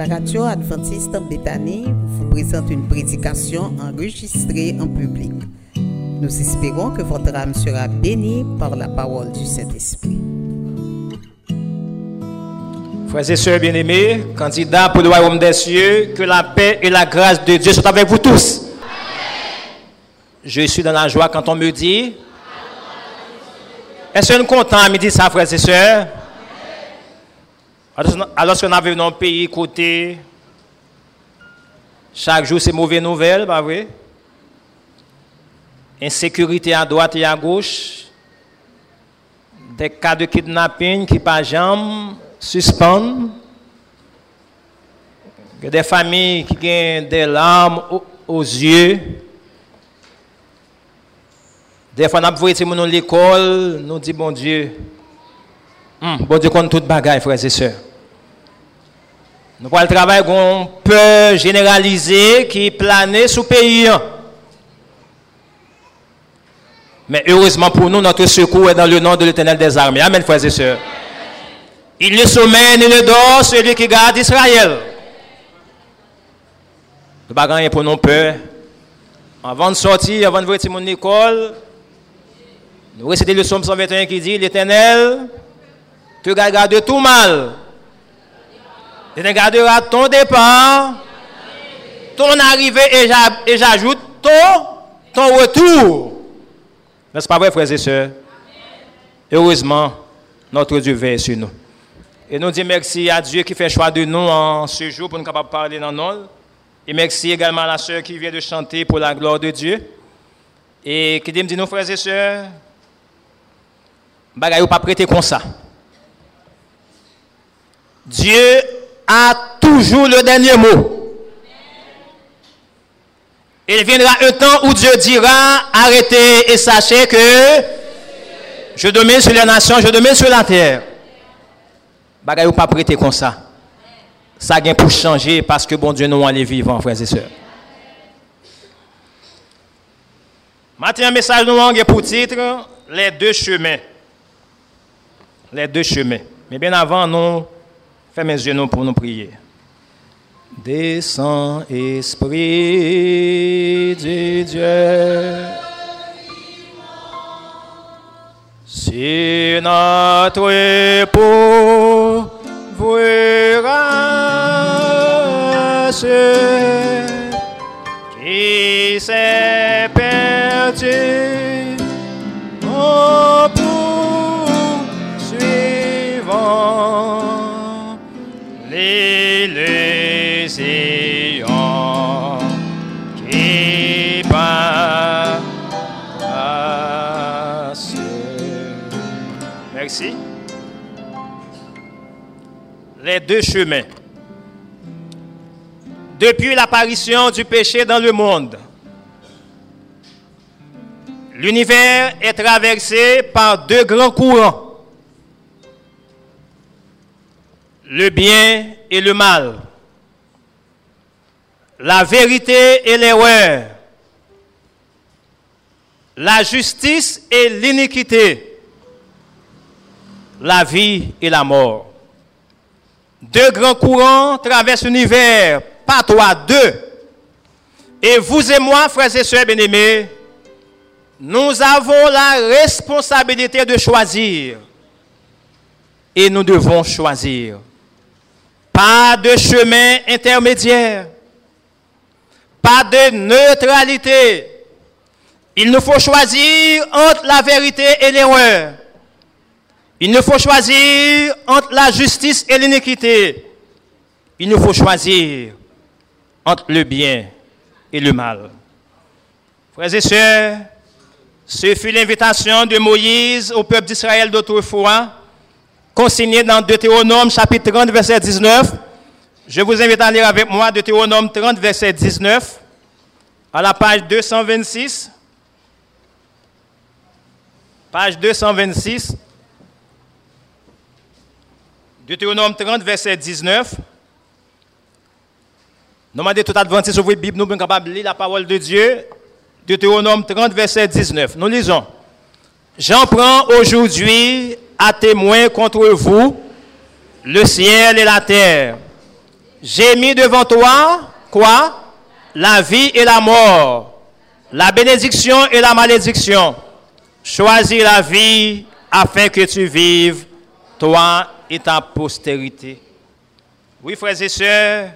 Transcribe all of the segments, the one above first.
La radio adventiste en Béthanie vous présente une prédication enregistrée en public. Nous espérons que votre âme sera bénie par la parole du Saint-Esprit. Frères et sœurs bien-aimés, candidats pour le royaume des cieux, que la paix et la grâce de Dieu soient avec vous tous. Je suis dans la joie quand on me dit. Est-ce sommes contents à midi ça, frères et sœurs? Alors qu'on avait dans un pays côté, chaque jour c'est mauvaise nouvelle, pas vrai? Insécurité à droite et à gauche, des cas de kidnapping qui pas jamais suspendent, des familles qui ont des larmes aux yeux. Des fois, nous avons l'école, nous disons, bon Dieu, hum, bon Dieu compte toute bagaille, frères et sœurs. Nous avons le travail qu'on peut généraliser qui plane sous le pays. Mais heureusement pour nous, notre secours est dans le nom de l'éternel des armées. Amen, frères et sœurs. Il ne sommeille ni ne dort celui qui garde Israël. Nous ne rien pour nos peur. Avant de sortir, avant de voir mon école, nous récitons le psaume 121 qui dit L'Éternel te garde de tout mal. Il gardera ton départ, ton arrivée et j'ajoute ton, ton retour. N'est-ce pas vrai, frères et sœurs? Heureusement, notre Dieu veille sur nous. Et nous disons merci à Dieu qui fait choix de nous en ce jour pour nous capables de parler dans nous. Et merci également à la sœur qui vient de chanter pour la gloire de Dieu. Et qui dit, nous, frères et sœurs, bagaille pas prêter comme ça. Dieu a toujours le dernier mot. Il viendra un temps où Dieu dira, arrêtez et sachez que je domine sur les nations, je domine sur la terre. Bagay ou pas prêter comme ça. Ça vient pour changer parce que bon Dieu nous les vivants, frères et sœurs. Maintenant, message nous avons pour titre Les deux chemins. Les deux chemins. Mais bien avant, nous Fais mes yeux pour nous prier. Descends, Esprit de Dieu, sur notre pauvre race qui s'est perdu? Deux chemins. Depuis l'apparition du péché dans le monde, l'univers est traversé par deux grands courants. le bien et le mal, la vérité et l'erreur, la justice et l'iniquité, la vie et la mort. Deux grands courants traversent l'univers, pas toi, deux. Et vous et moi, frères et sœurs bien-aimés, nous avons la responsabilité de choisir. Et nous devons choisir. Pas de chemin intermédiaire. Pas de neutralité. Il nous faut choisir entre la vérité et l'erreur. Il nous faut choisir entre la justice et l'iniquité. Il nous faut choisir entre le bien et le mal. Frères et sœurs, ce fut l'invitation de Moïse au peuple d'Israël d'autrefois consigné dans Deutéronome chapitre 30, verset 19. Je vous invite à lire avec moi Deutéronome 30, verset 19, à la page 226. Page 226. Deutéronome 30, verset 19. Nous demandons tout adventiste sur votre Bible, nous sommes capables de lire la parole de Dieu. Deutéronome 30, verset 19. Nous lisons. J'en prends aujourd'hui à témoin contre vous le ciel et la terre, j'ai mis devant toi quoi? La vie et la mort, la bénédiction et la malédiction. Choisis la vie afin que tu vives, toi et ta postérité. Oui, frères et sœurs,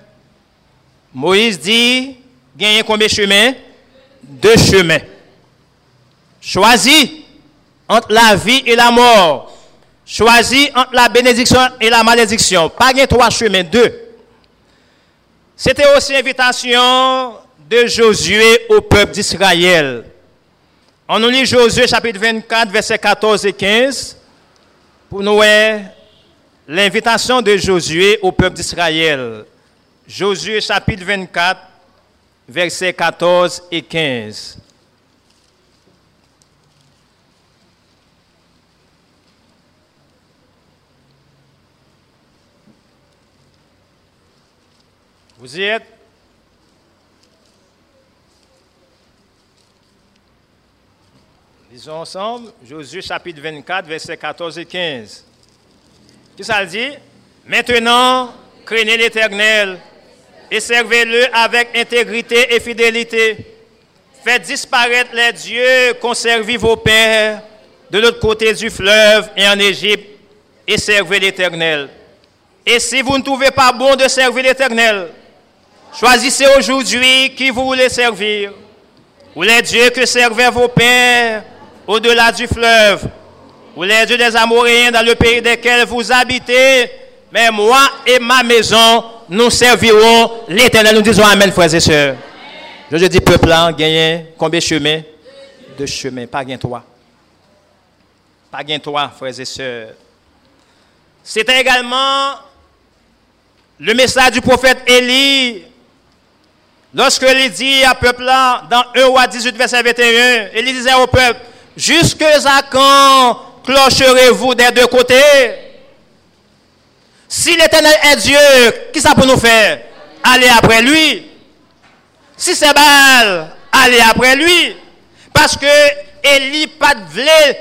Moïse dit, gagner combien de chemins? Deux chemins. Choisis entre la vie et la mort. Choisis entre la bénédiction et la malédiction. Pas gagner trois chemins, deux. C'était aussi l'invitation de Josué au peuple d'Israël. On nous lit Josué chapitre 24, versets 14 et 15 pour nous l'invitation de Josué au peuple d'Israël. Josué chapitre 24, versets 14 et 15. Vous y êtes? Lisons ensemble Josué chapitre 24, versets 14 et 15. Que ça dit? Maintenant, craignez l'Éternel et servez-le avec intégrité et fidélité. Faites disparaître les dieux qu'ont servi vos pères de l'autre côté du fleuve et en Égypte et servez l'Éternel. Et si vous ne trouvez pas bon de servir l'Éternel, choisissez aujourd'hui qui vous voulez servir. Ou les dieux que servaient vos pères au-delà du fleuve, ou les dieux des Amoréens dans le pays desquels vous habitez, mais moi et ma maison, nous servirons l'éternel. Nous disons Amen, frères et sœurs. Je dis, peuple, gagné combien de chemins? De chemins, pas gain toi. Pas gain toi, frères et sœurs. C'était également le message du prophète Élie. Lorsque il dit à peuple dans 1 roi 18, verset 21, il disait au peuple, Jusque à quand clocherez-vous des deux côtés? Si l'éternel est Dieu, qui ça pour nous faire? Aller après lui. Si c'est Baal, aller après lui. Parce que Élie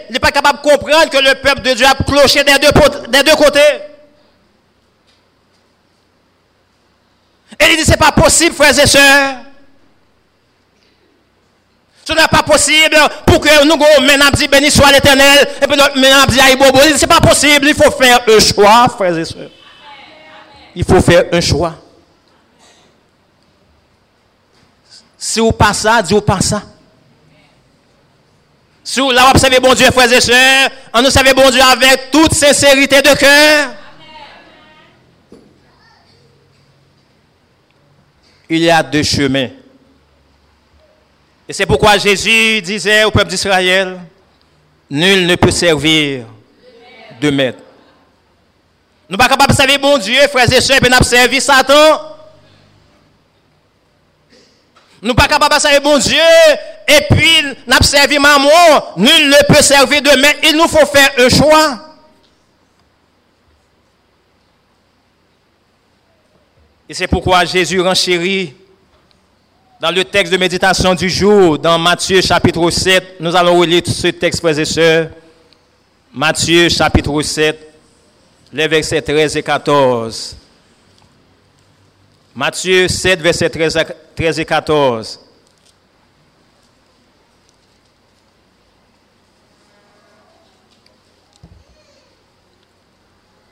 n'est pas capable de comprendre que le peuple de Dieu a cloché des deux, côtés. Élie dit, c'est pas possible, frères et sœurs. Ce n'est pas possible pour que nous maintenant dit béni soit l'éternel et puis maintenant dit aïe bobo. Ce n'est pas possible. Il faut faire un choix, frères et sœurs. Il faut faire un choix. Si vous pas ça, vous pas ça. Si vous vous bon Dieu, frères et sœurs, on nous savez bon Dieu avec toute sincérité de cœur. Il y a deux chemins. Et c'est pourquoi Jésus disait au peuple d'Israël, nul ne peut servir de maître. Nous ne sommes pas capables de servir bon Dieu, frères et sœurs, et nous servir Satan. Nous ne sommes pas capables de servir bon Dieu, et puis nous servi maman. Nul ne peut servir de maître. Il nous faut faire un choix. Et c'est pourquoi Jésus renchérit dans le texte de méditation du jour, dans Matthieu chapitre 7, nous allons relire ce texte, frères et sœurs. Matthieu chapitre 7, les versets 13 et 14. Matthieu 7, versets 13 et 14.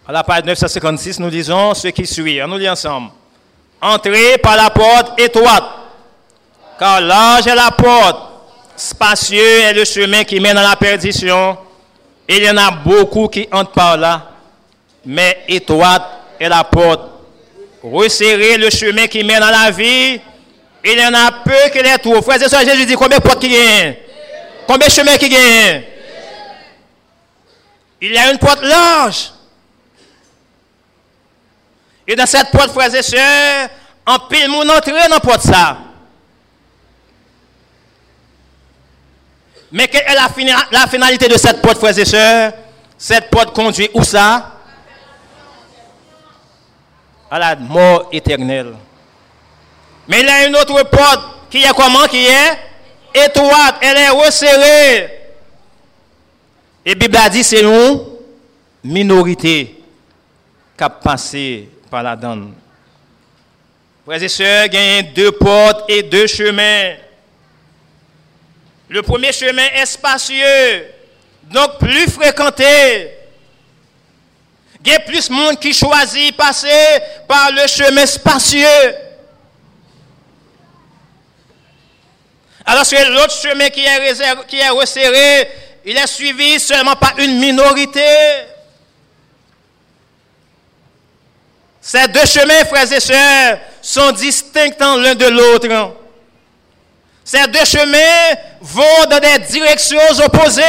À la page 956, nous lisons ce qui suit. On nous lit ensemble. Entrez par la porte étroite car large est la porte, spacieux est le chemin qui mène à la perdition. Il y en a beaucoup qui entrent par là. Mais étroite est la porte. Resserrez le chemin qui mène à la vie. Il y en a peu qui les trouvent. Frères et sœurs, Jésus dit combien de portes qui gagnent? Combien de chemins qui gagnent? Il y a une porte large. Et dans cette porte, frères et sœurs, en pile, mon entrée dans la porte ça. Mais quelle est la, finalité de cette porte, frères et sœurs? Cette porte conduit où ça? À la mort éternelle. Mais il y a une autre porte qui est comment Qui est? Étroite, elle est resserrée. Et Bible a dit c'est une minorité qui a passé par la donne. Frères et sœurs, il y a deux portes et deux chemins. Le premier chemin est spacieux, donc plus fréquenté. Il y a plus de monde qui choisit passer par le chemin spacieux. Alors que l'autre chemin qui est, réservé, qui est resserré, il est suivi seulement par une minorité. Ces deux chemins, frères et sœurs, sont distincts l'un de l'autre. Ces deux chemins vont dans des directions opposées.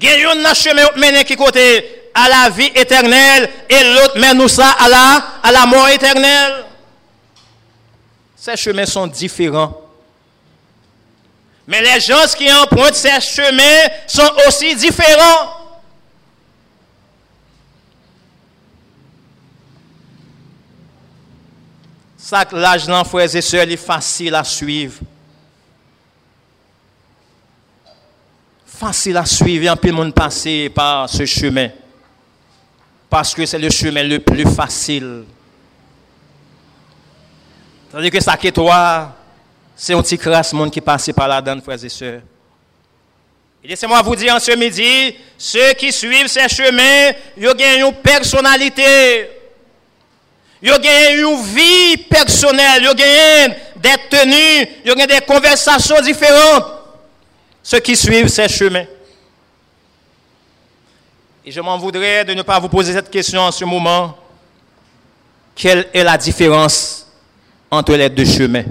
Il y a un chemin qui côté à la vie éternelle et l'autre mène nous ça à la, à la mort éternelle. Ces chemins sont différents. Mais les gens qui empruntent ces chemins sont aussi différents. Ça, l'âge frères et sœurs, est facile à suivre. Facile à suivre, un peu de monde passer par ce chemin. Parce que c'est le chemin le plus facile. C'est-à-dire que ça qui toi, c'est un petit crasse monde qui passe par là-dedans, frères et sœurs. Et laissez-moi vous dire en ce midi, ceux qui suivent ces chemins, ils ont une personnalité. Ils ont une vie personnelle, ils ont des tenues, ils ont des conversations différentes. Ceux qui suivent ces chemins. Et je m'en voudrais de ne pas vous poser cette question en ce moment. Quelle est la différence entre les deux chemins?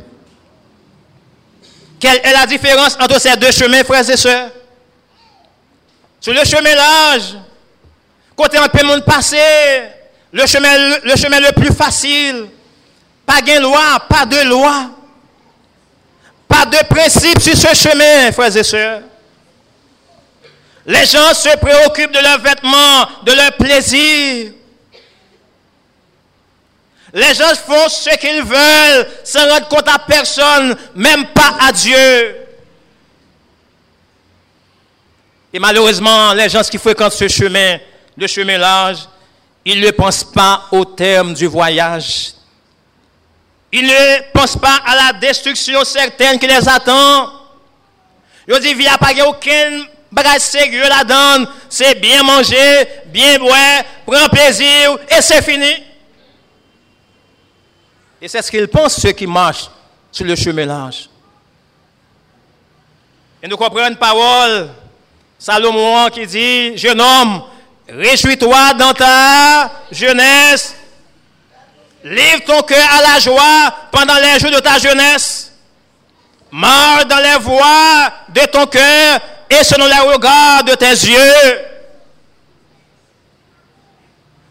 Quelle est la différence entre ces deux chemins, frères et sœurs? Sur le chemin large, côté un peu monde passé, le chemin, le plus facile. Pas de loi, pas de loi. Pas de principe sur ce chemin, frères et sœurs. Les gens se préoccupent de leurs vêtements, de leur plaisir. Les gens font ce qu'ils veulent sans rendre compte à personne, même pas à Dieu. Et malheureusement, les gens qui fréquentent ce chemin, le chemin large, ils ne pensent pas au terme du voyage. Ils ne pensent pas à la destruction certaine qui les attend. Ils disent, il n'y a pas aucun bagage sérieux là-dedans. C'est bien manger, bien boire, prendre plaisir et c'est fini. Et c'est ce qu'ils pensent, ceux qui marchent sur le chemin large. Et nous comprenons une parole, Salomon qui dit, jeune homme, Réjouis-toi dans ta jeunesse. Livre ton cœur à la joie pendant les jours de ta jeunesse. Marre dans les voies de ton cœur et selon les regards de tes yeux.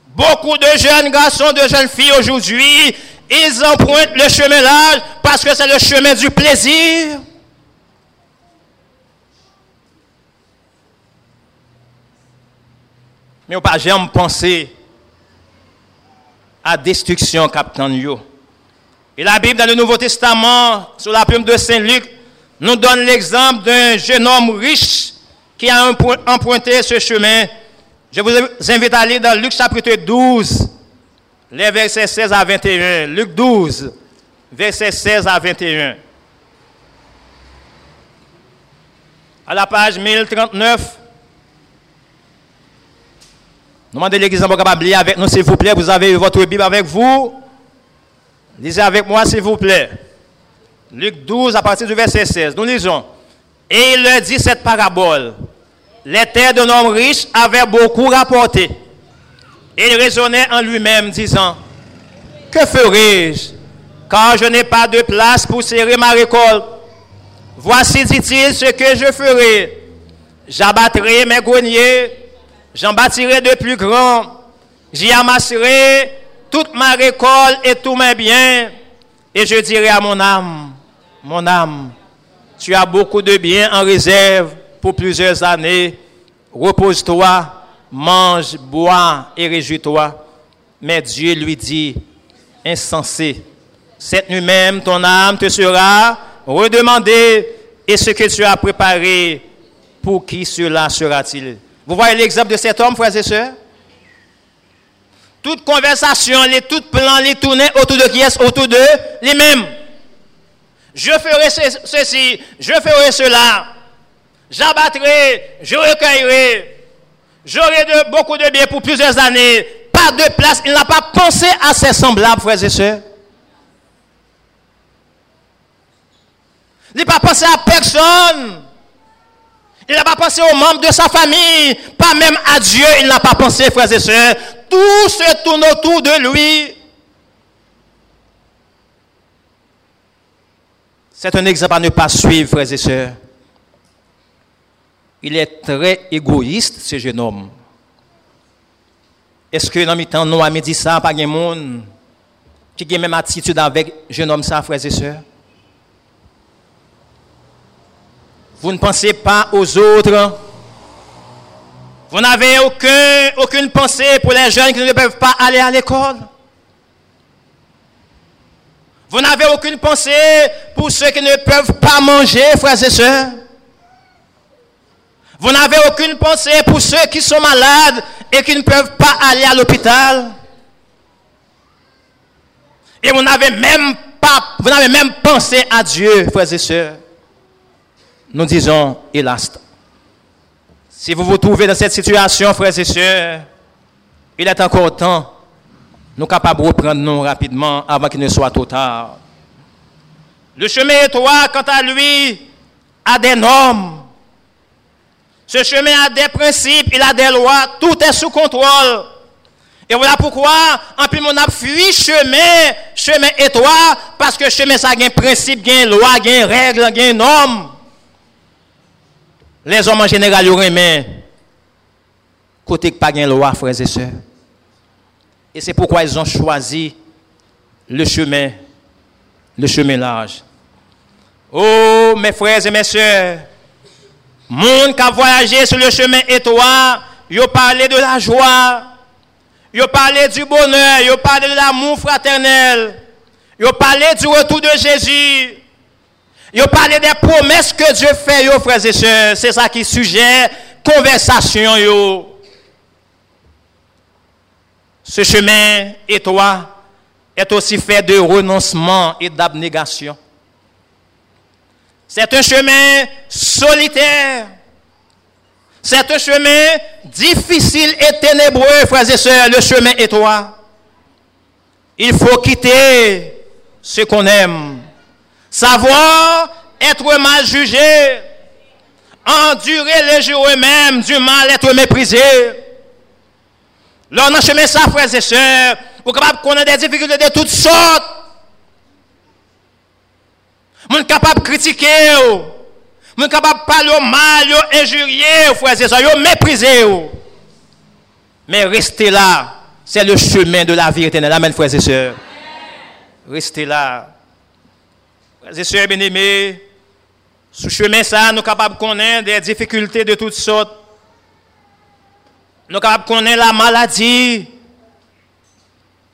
Beaucoup de jeunes garçons, de jeunes filles aujourd'hui, ils empruntent le chemin large parce que c'est le chemin du plaisir. Mais on pas jamais penser à destruction capitaine yo. Et la Bible dans le Nouveau Testament, sur la plume de Saint Luc, nous donne l'exemple d'un jeune homme riche qui a emprunté ce chemin. Je vous invite à aller dans Luc chapitre 12, les versets 16 à 21. Luc 12, versets 16 à 21. À la page 1039, Demandez l'église en capable lire avec nous, s'il vous plaît. Vous avez votre Bible avec vous. Lisez avec moi, s'il vous plaît. Luc 12, à partir du verset 16. Nous lisons. Et il leur dit cette parabole. Les terres d'un homme riche avaient beaucoup rapporté. Et il raisonnait en lui-même, disant, Que ferai-je Car je n'ai pas de place pour serrer ma récolte? Voici, dit-il, ce que je ferai. J'abattrai mes greniers j'en bâtirai de plus grands, j'y amasserai toute ma récolte et tous mes biens, et je dirai à mon âme, mon âme, tu as beaucoup de biens en réserve pour plusieurs années, repose-toi, mange, bois et réjouis-toi. Mais Dieu lui dit, insensé, cette nuit même ton âme te sera redemandée, et ce que tu as préparé, pour qui cela sera-t-il? Vous voyez l'exemple de cet homme, frères et sœurs? Toute conversation, les tout plans, les tournées autour de qui est Autour de les mêmes. Je ferai ceci, je ferai cela. J'abattrai, je recueillerai. J'aurai de, beaucoup de biens pour plusieurs années. Pas de place. Il n'a pas pensé à ses semblables, frères et sœurs. Il n'a pas pensé à personne. Il n'a pas pensé aux membres de sa famille, pas même à Dieu, il n'a pas pensé, frères et sœurs. Tout se tourne autour de lui. C'est un exemple à ne pas suivre, frères et sœurs. Il est très égoïste, ce jeune homme. Est-ce que dans le temps, nous, avons dit ça, pas de monde? Qui a même attitude avec jeune homme, ça, frères et sœurs? Vous ne pensez pas aux autres. Vous n'avez aucun, aucune pensée pour les jeunes qui ne peuvent pas aller à l'école. Vous n'avez aucune pensée pour ceux qui ne peuvent pas manger, frères et sœurs. Vous n'avez aucune pensée pour ceux qui sont malades et qui ne peuvent pas aller à l'hôpital. Et vous n'avez même pas, vous n'avez même pensé à Dieu, frères et sœurs nous disons, hélas. Si vous vous trouvez dans cette situation, frères et sœurs, il est encore temps, nous capables de reprendre rapidement avant qu'il ne soit trop tard. Le chemin étroit, quant à lui, a des normes. Ce chemin a des principes, il a des lois, tout est sous contrôle. Et voilà pourquoi, en plus, on a fui chemin, chemin étroit, parce que chemin, ça a un principe, un loi, règle. Les hommes en général, ils ont côté que pas de loi, frères et sœurs. Et c'est pourquoi ils ont choisi le chemin, le chemin large. Oh, mes frères et mes sœurs, monde qui a voyagé sur le chemin étroit, ils ont parlé de la joie, ils ont parlé du bonheur, ils ont parlé de l'amour fraternel, ils ont parlé du retour de Jésus. Ils parlé des promesses que Dieu fait, yo, frères et sœurs. C'est ça qui sujet conversation. Yo. Ce chemin étroit est aussi fait de renoncement et d'abnégation. C'est un chemin solitaire. C'est un chemin difficile et ténébreux, frères et sœurs, le chemin étroit. Il faut quitter ce qu'on aime Savoir être mal jugé, endurer les jours eux-mêmes du mal, être méprisé. Là, on a chemin ça, frères et sœurs, vous capable qu'on ait des difficultés de toutes sortes. Vous capable de critiquer, vous capable de parler mal, injurier, frères et sœurs, mépriser. Mais restez là, c'est le chemin de la vie éternelle. Amen, frères et sœurs. Restez là. Frères et sœurs bien-aimés, sous chemin ça, nous sommes capables de connaître des difficultés de toutes sortes. Nous sommes capables de connaître la maladie.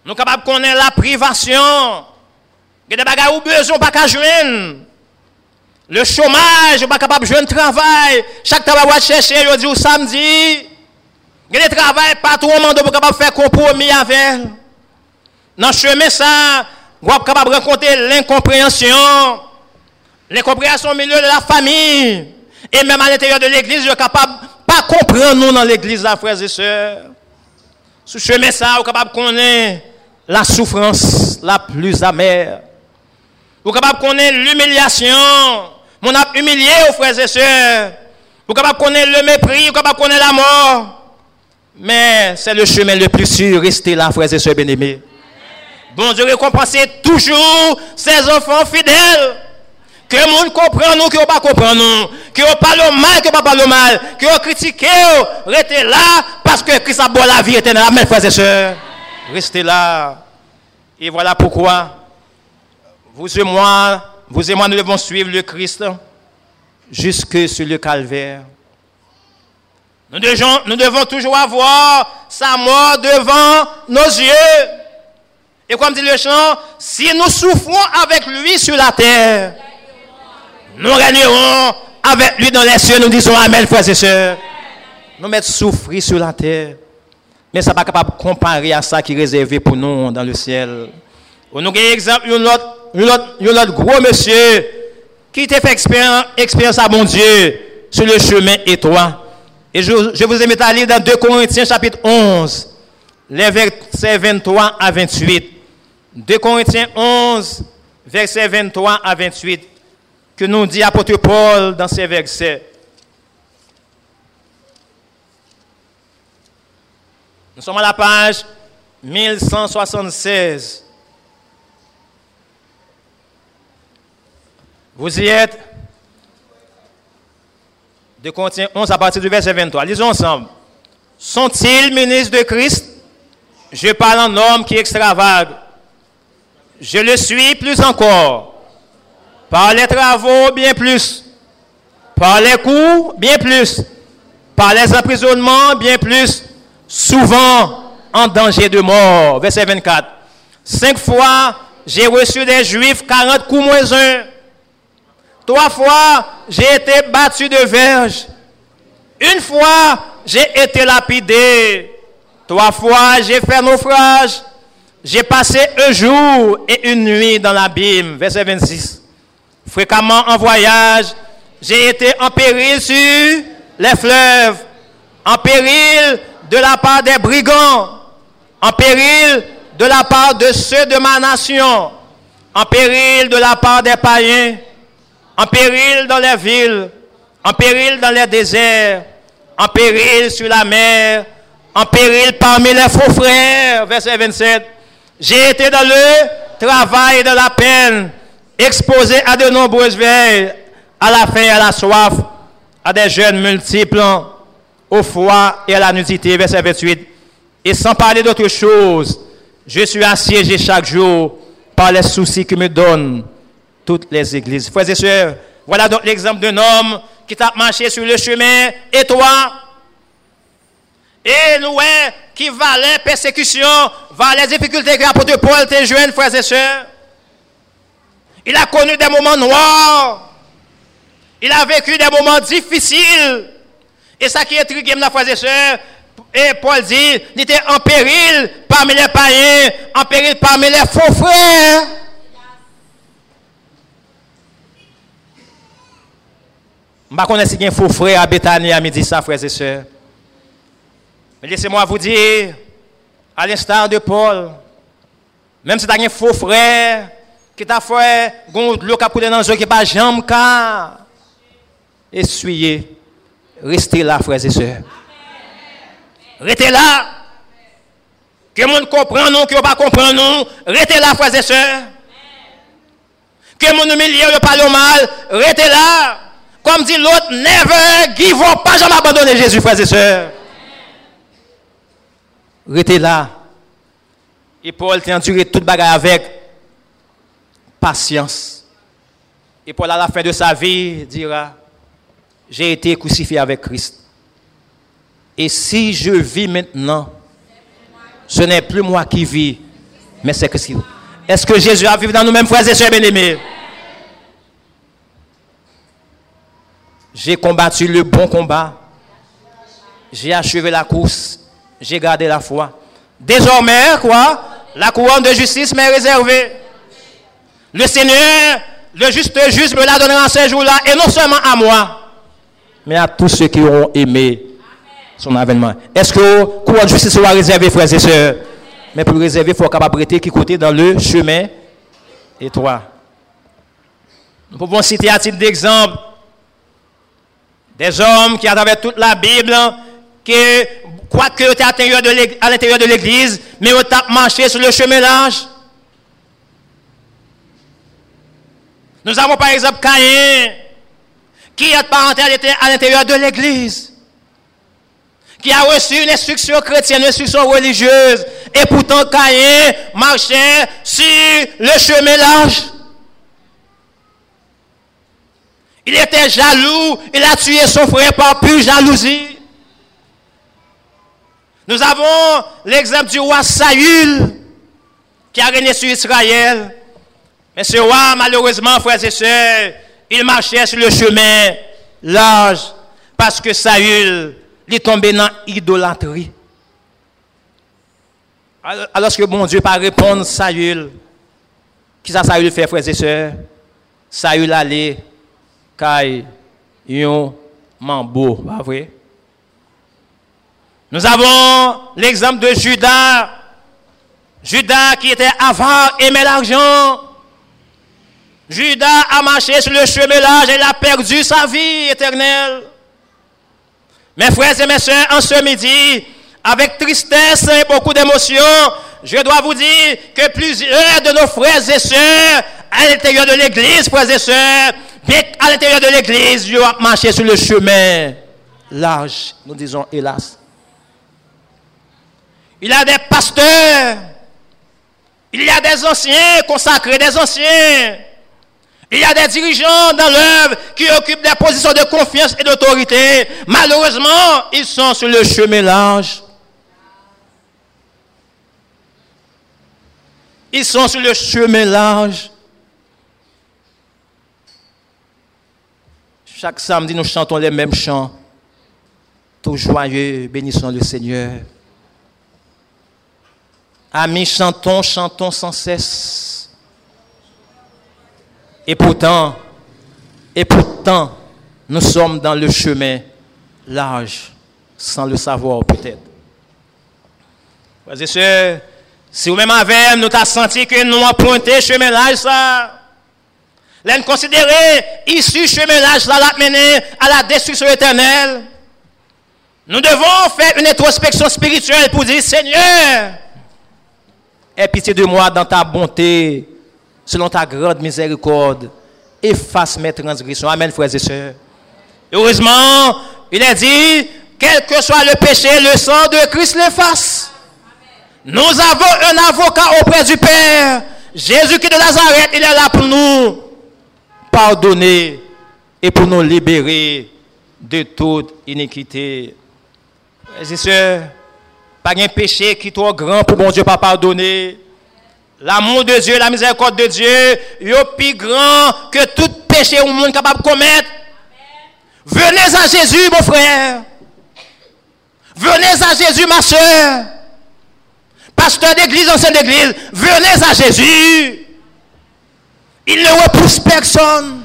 Nous sommes capables de connaître la privation. Il y a des choses où besoin pas qu'à joindre. Le chômage, pas capable de jouer travail. Chaque travail va chercher, il dit au samedi. Il y a des travail partout au monde pour capable faire compromis avec. Dans le chemin ça, vous êtes capable de rencontrer l'incompréhension, l'incompréhension au milieu de la famille, et même à l'intérieur de l'église, vous êtes capable de pas comprendre nous dans l'église, frères et sœurs. Sous chemin vous êtes capable de connaître la souffrance la plus amère. Vous êtes capable de connaître l'humiliation. On a humilié frères et sœurs. Vous êtes capable de connaître le mépris, vous êtes capable de connaître la mort. Mais c'est le chemin le plus sûr. Restez là, frères et sœurs bien-aimés. Bon Dieu récompense toujours ses enfants fidèles. Que le monde comprenne nous, que ne pas comprendre nous. Que on parle mal, que pas parle mal. Que on critique, restez là, parce que Christ a beau la vie éternelle. Amen, frères et sœurs. Restez là. Et voilà pourquoi, vous et moi, vous et moi, nous devons suivre le Christ jusque sur le calvaire. Nous devons toujours avoir sa mort devant nos yeux. Et comme dit le chant, si nous souffrons avec lui sur la terre, nous régnerons avec lui dans les cieux. Nous disons Amen, frères et sœurs. Nous mettons souffrir sur la terre. Mais ça n'est pas capable de comparer à ça qui est réservé pour nous dans le ciel. Nous avons exemple, un autre, autre, gros monsieur qui t'a fait expérience, expérience à mon Dieu sur le chemin étroit. Et je, je vous invite à lire dans 2 Corinthiens chapitre 11, les versets 23 à 28. 2 Corinthiens 11, versets 23 à 28, que nous dit apôtre Paul dans ces versets. Nous sommes à la page 1176. Vous y êtes? De Corinthiens 11 à partir du verset 23. Lisons ensemble. Sont-ils ministres de Christ? Je parle en homme qui extravague. Je le suis plus encore. Par les travaux, bien plus. Par les coups, bien plus. Par les emprisonnements, bien plus souvent en danger de mort. Verset 24. Cinq fois, j'ai reçu des Juifs 40 coups moins un. Trois fois, j'ai été battu de verge. Une fois, j'ai été lapidé. Trois fois, j'ai fait naufrage. J'ai passé un jour et une nuit dans l'abîme. Verset 26. Fréquemment en voyage, j'ai été en péril sur les fleuves, en péril de la part des brigands, en péril de la part de ceux de ma nation, en péril de la part des païens, en péril dans les villes, en péril dans les déserts, en péril sur la mer, en péril parmi les faux frères. Verset 27. J'ai été dans le travail de la peine, exposé à de nombreuses veilles, à la faim et à la soif, à des jeunes multiples au froid et à la nudité, verset 28. Et sans parler d'autre chose, je suis assiégé chaque jour par les soucis que me donnent toutes les églises. Frères et sœurs, voilà donc l'exemple d'un homme qui t'a marché sur le chemin et E nou wè ki valè persekisyon, valè difikultè ki apote Paul te jwen frères et sœurs. Il a connu des moments noirs. Il a vécu des moments difficiles. Et ça qui est intrigue, mes frères et sœurs, et Paul dit, il était en péril parmi les païens, en péril parmi les faux frères. Je ne sais pas si un faux frère à Bethany à midi, ça, frères et sœurs. Mais laissez-moi vous dire, à l'instar de Paul, même si tu as un faux frère qui t'a fait l'eau qui dans le qui n'est pas jamais essuyé Restez là, frères et sœurs. Restez là. Que monde comprenne nous, que pas comprendre nous. Restez là, frères et sœurs. Que monde humilié ne parle mal. Restez là. Comme dit l'autre, never give up. Pas jamais abandonner Jésus, frères et sœurs. Restez là. Et Paul t'a enduré toute bagarre avec patience. Et Paul, à la fin de sa vie, dira j'ai été crucifié avec Christ. Et si je vis maintenant, ce n'est plus moi qui vis, mais c'est Christ. Est-ce que Jésus a vécu dans nous-mêmes, frères et sœurs bien-aimés? J'ai combattu le bon combat. J'ai achevé la course. J'ai gardé la foi. Désormais, quoi? La couronne de justice m'est réservée. Le Seigneur, le juste juste me la donnera en ce jour-là, et non seulement à moi, mais à tous ceux qui auront aimé son avènement. Est-ce que le courant de justice sera réservé, frères et sœurs? Mais pour réserver, il faut capable qui côté dans le chemin étroit. Nous pouvons citer à titre d'exemple des hommes qui, à travers toute la Bible, qui, quoique étaient à l'intérieur de l'église, mais ont marché sur le chemin large. Nous avons par exemple Caïn, qui est parental à l'intérieur de l'Église, qui a reçu une instruction chrétienne, une instruction religieuse, et pourtant Caïn marchait sur le chemin large. Il était jaloux, il a tué son frère par pure jalousie. Nous avons l'exemple du roi Saül, qui a régné sur Israël. Mais ce roi, malheureusement, frères et sœurs, il marchait sur le chemin large parce que Saül est tombé dans l'idolâtrie. Alors que mon Dieu pas répondre Saül. Qui ça Saül fait frères et sœurs? Saül allait kai yon mambo, pas vrai? Nous avons l'exemple de Judas. Judas qui était avare, aimait l'argent. Judas a marché sur le chemin là, et il a perdu sa vie éternelle. Mes frères et mes soeurs, en ce midi, avec tristesse et beaucoup d'émotion, je dois vous dire que plusieurs de nos frères et sœurs, à l'intérieur de l'église, frères et sœurs, à l'intérieur de l'église, ils ont marché sur le chemin large, nous disons hélas. Il y a des pasteurs, il y a des anciens consacrés, des anciens il y a des dirigeants dans l'œuvre qui occupent des positions de confiance et d'autorité. Malheureusement, ils sont sur le chemin large. Ils sont sur le chemin large. Chaque samedi, nous chantons les mêmes chants. Tout joyeux, bénissons le Seigneur. Amis, chantons, chantons sans cesse. Et pourtant, et pourtant, nous sommes dans le chemin large, sans le savoir peut-être. Frères et si vous-même avez, nous avons senti que nous avons pointé chemin large, ça, l'en considérer issu chemin large, ça l'a mené à la destruction éternelle. Nous devons faire une introspection spirituelle pour dire, Seigneur, aie pitié de moi dans ta bonté selon ta grande miséricorde, efface mes transgressions. Amen, frères et sœurs. Heureusement, il a dit, quel que soit le péché, le sang de Christ l'efface. Nous avons un avocat auprès du Père. Jésus-Christ de Nazareth, il est là pour nous pardonner et pour nous libérer de toute iniquité. Frères et sœurs, pas un péché qui est trop grand pour mon Dieu pas pardonner. L'amour de Dieu, la miséricorde de Dieu, est plus grand que tout péché au monde capable de commettre. Venez à Jésus, mon frère. Venez à Jésus, ma soeur. Pasteur d'église, ancien d'église, venez à Jésus. Il ne repousse personne.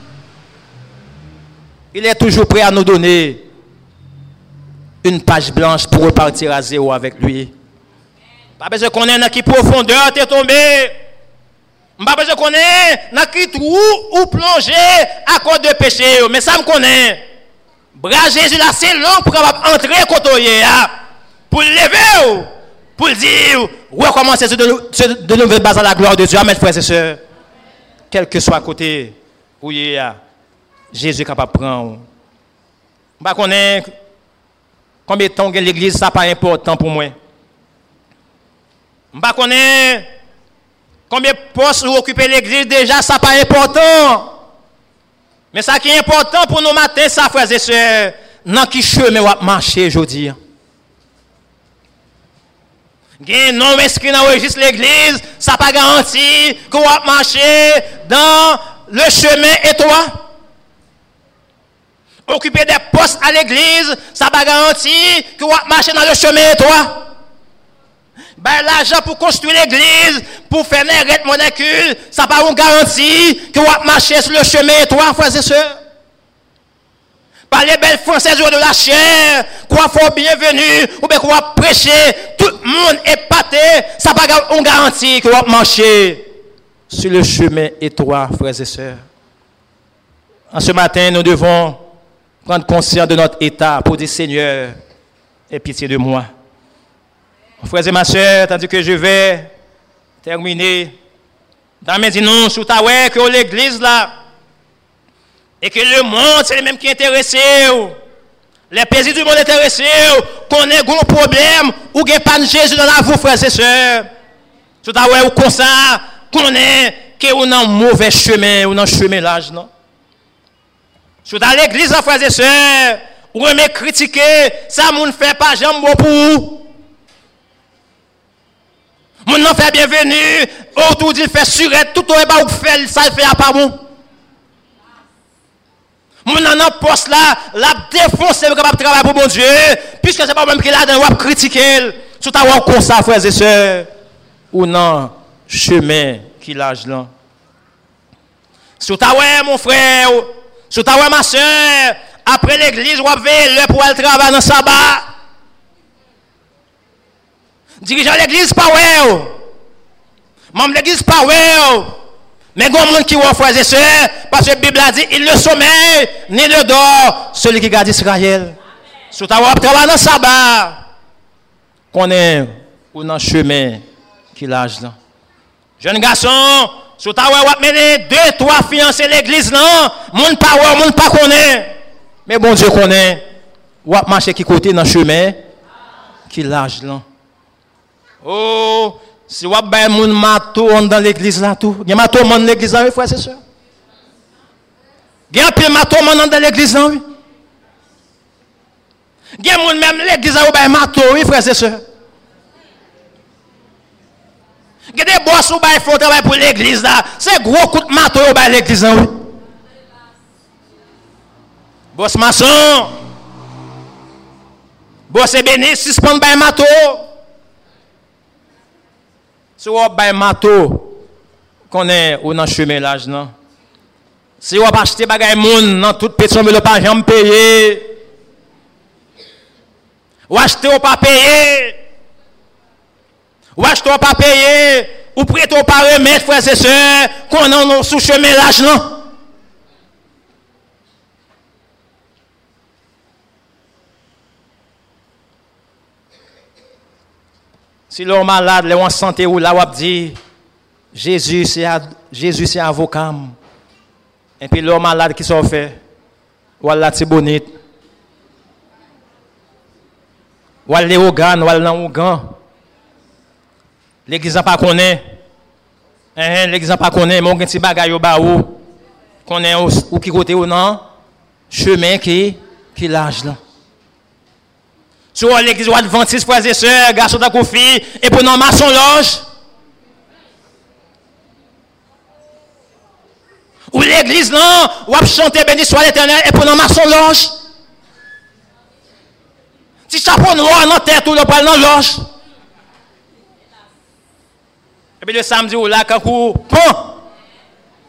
Il est toujours prêt à nous donner une page blanche pour repartir à zéro avec lui. Pas besoin qu'on ait dans qui profondeur t'es tombé. Pas besoin qu'on ait dans qui trou ou plongé à cause de péché. Mais ça me connaît. Bras Jésus là, c'est long pour entrer côté Pour le lever. Pour dire, recommencer de, de nouvelles bases à la gloire de Dieu. Amen, frères et sœurs. Quel que soit côté où il y a, Jésus est capable de prendre. Je ne Konbe ton gen l'eglise, sa pa important pou mwen. Mba konen, konbe pos ou okupe l'eglise, deja sa pa important. Men sa ki important pou nou maten, sa fweze se nan ki cheme wap manche jodi. Gen non inskri nan wejist l'eglise, sa pa garanti ki wap manche dan le cheme etwa. Occuper des postes à l'église, ça n'a pas garanti que vous marcher dans le chemin étroit ben, l'argent pour construire l'église, pour faire des molécules, ça n'a pas une garantie que vous marcher sur le chemin, toi, frères et sœurs. Par les belles françaises de la chair, quoi faut bienvenue, ou bien quoi prêcher, tout le monde est pâté, ça n'a pas une garantie que vous marcher sur le chemin étroit, frères et sœurs. En ce matin, nous devons prendre conscience de notre état pour dire Seigneur, aie pitié de moi. Frères et ma soeur, tandis que je vais terminer, dans mes non, que l'église là, et que le monde, c'est le même qui est intéressé. Les pays du monde intéressés, qu'on ait gros problème, ou qu'il pas Jésus dans la vous, frères et sœurs. Tout à ou comme ça, qu'on est, que on un mauvais chemin, ou un chemin large, non? Sou dan l'Eglise an fwaze se, ou reme kritike, sa moun fè pa jam bo pou. Moun nan fè bienvenu, ou tou di fè suret, tout ou e ba ou fè, sa fè a pa moun. Moun nan nan pos la, la defonse mou kapap travay pou bon Diyo, piske se pa mèm ki la den wap kritike l, sou ta wap konsa fwaze se, ou nan chemen ki laj lan. Sou ta wè moun frè ou, sous ta ma soeur, après l'église, on le pour aller travailler dans le sabbat. Dirigeant l'église, pas ouais. Membre l'église, pas ouais. Mais il y a des qui ont frères et parce que la Bible a dit, il ne sommeille, ni ne dort, celui qui garde Israël. Sous ta ouais, travailler dans le sabbat. Qu'on est ou dans le chemin qui l'âge là. Jeune garçon, si tu as deux, trois fiancés l'église, non, mon pas ouais, mon pas. Mais bon Dieu connaît. Ou marcher qui côté dans le chemin qui l'âge là. Oh, si vous avez mon mato dans l'église là tout. Il y a dans l'église là, frère c'est sûr. Il y a peu mato dans l'église là, oui. Il y a même l'église là, avez mato, oui, frère c'est sûr. Gede bos ou bay flote bay pou l'eglise la, se gro kout mato ou bay l'eglise la ou. Bos mason, bos ebene, suspend bay mato. Se ou bay mato, konen ou nan chumelaj nan. Se ou ap achete bagay moun nan tout petson me lo pa jam peye. Ou achete ou pa peye. Wach ton pa peye, ou pre ton pa remet fwè se se, kon nan nou sou cheme laj nan. Si lor malade, le wan sante ou la wap di, Jésus se avokam, epi lor malade ki so fe, wala ti bonit, wale ogan, wale nan ogan, L'Eglise pa konen. Eh, eh, L'Eglise pa konen, moun gen ti bagay yo ba ou. Konen ou, ou ki kote ou nan. Chemen ki, ki laj lan. Sou an l'Eglise ou adventis, fwaze se, gaso da koufi, e pou nan mason loj. Ou l'Eglise lan, ou ap chante beni swa l'Eternel, e pou nan mason loj. Ti chapon wou an nan tet ou lopal nan loj. Et puis le samedi, ou là, quand vous,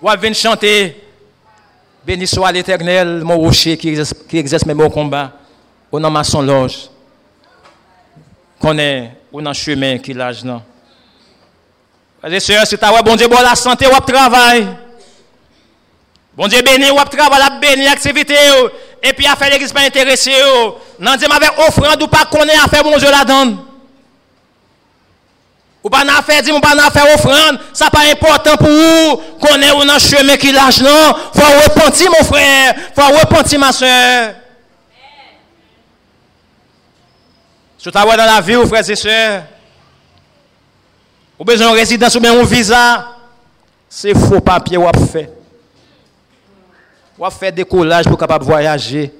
vous venir chanter, béni soit l'éternel, mon rocher qui exerce, qui exerce mes mots combat, ou dans ma son loge, est, ou dans le chemin qui lâche, non. Frères sœurs, si tu as bon Dieu, bon la santé, ou travail. Bon Dieu béni, ou travail, la béni, l'activité, et puis à faire l'église pas intéressé, non, dit avec offrande ou pas est à faire bon Dieu la donne. Ou pas n'a fait, ou pas n'a offrande, ça pas important pour vous, qu'on est dans le chemin qui lâche, non? Faut repentir, mon frère. Faut repentir, ma soeur. Si tu dans la vie, frères et sœurs, ou besoin de résidence ou bien un visa, c'est faux papier ou fait. Ou fait décollage pour capable voyager.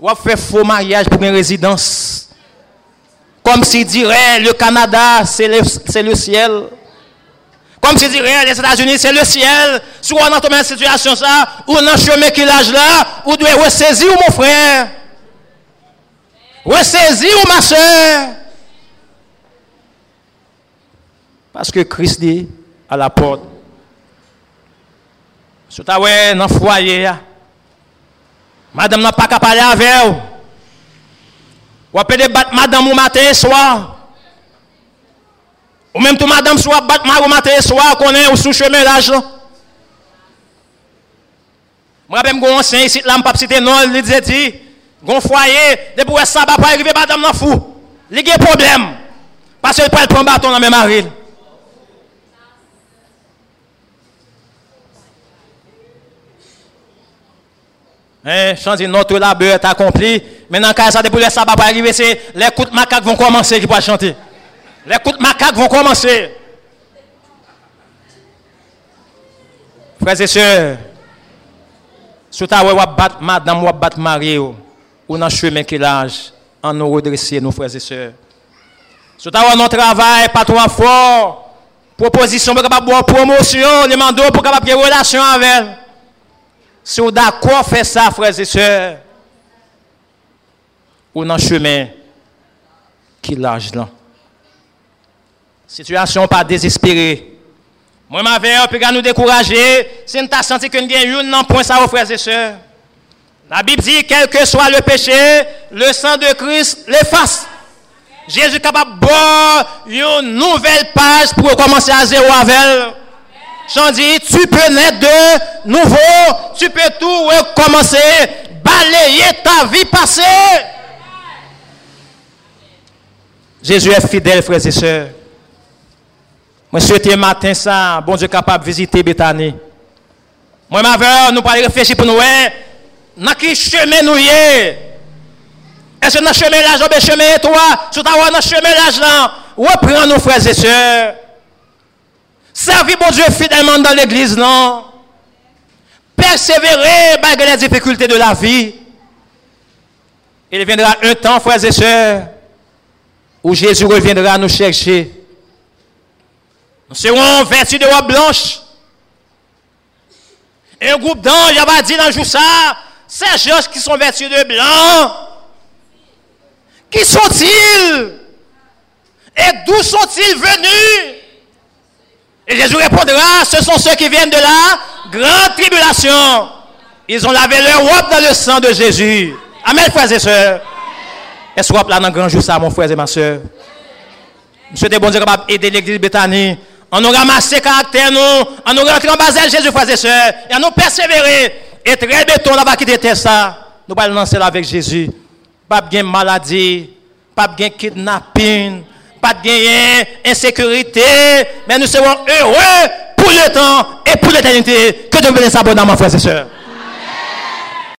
Ou fait faux mariage pour une résidence. Comme s'il dirait le Canada, c'est le, le, ciel. Comme s'il dirait les États-Unis, c'est le ciel. Si on a dans une situation ça, ou dans le chemin qui lâche là, ou doit ressaisir mon frère. Ressaisir ma soeur. Parce que Christ dit à la porte. Si tu dans le foyer, madame n'a pas qu'à parler avec vous. Ou appeler battre madame au matin et soir. Ou même tout madame soit battre au matin et soir, qu'on est au sous-chemin l'âge. Moi, je me suis ici, là, je citer non, il disait, dit, gon foyer, depuis ça, va pas arriver, madame n'a fou. Il y a un problème. Parce qu'il peut prendre bâton dans mes maris. Hein, notre labeur est accompli. Maintenant, quand ça depuis ça va arriver, c'est les coups de macaque vont commencer qui vont chanter. Les coups de macaque vont commencer. Frères et sœurs, si tu as madame ou battre mari, ou dans le chemin qui l'âge, en nous redresser, nos frères et sœurs. Si tu as notre travail, pas trop fort, proposition pour capable promotion, demande pour capable relation avec. Si vous d'accord faire ça, frères et sœurs, ou dans le chemin qui lâche là? Situation pas désespérée. Moi, ma veille, puis nous décourager. Si nous avons senti que nous avons non point ça, frères et sœurs. La Bible dit, quel que soit le péché, le sang de Christ l'efface. Jésus est capable de boire une nouvelle page pour commencer à zéro avec elle. J'en dis, tu peux naître de nouveau, tu peux tout recommencer, balayer ta vie passée. Jésus est fidèle, frères et sœurs. Moi, souhaite matin ça, bon Dieu capable de visiter Bethany. Moi, ma veille, nous parlons réfléchir pour nous, hein, dans quel chemin nous y Est-ce que dans le chemin là, j'ai chemin toi, sur ta dans le chemin là, reprends nos frères et sœurs. Servir bon Dieu fidèlement dans l'église, non? Persévérer malgré les difficultés de la vie. Il viendra un temps, frères et sœurs, où Jésus reviendra nous chercher. Nous serons vêtus de robe blanche. Et un groupe d'anges va dire dans jour ça, ces gens qui sont vêtus de blanc, qui sont-ils? Et d'où sont-ils venus? Et Jésus répondra, ce sont ceux qui viennent de la grande tribulation. Ils ont lavé leur robe dans le sang de Jésus. Amen, frères et sœurs. Est-ce que là dans grand jour ça, mon frère et ma soeur? Monsieur de bon Dieu capable d'aider l'église Bethany. On nous ramassé caractère, nous. On nous rentré en bas Jésus, frères et sœurs. Et on nous persévérer. Et très béton là-bas qui était ça. Nous allons lancer là avec Jésus. Pas de maladie. Pas de kidnapping. Pas de insécurité. Mais nous serons heureux pour le temps et pour l'éternité. Que Dieu bénisse abondamment, frères et sœurs.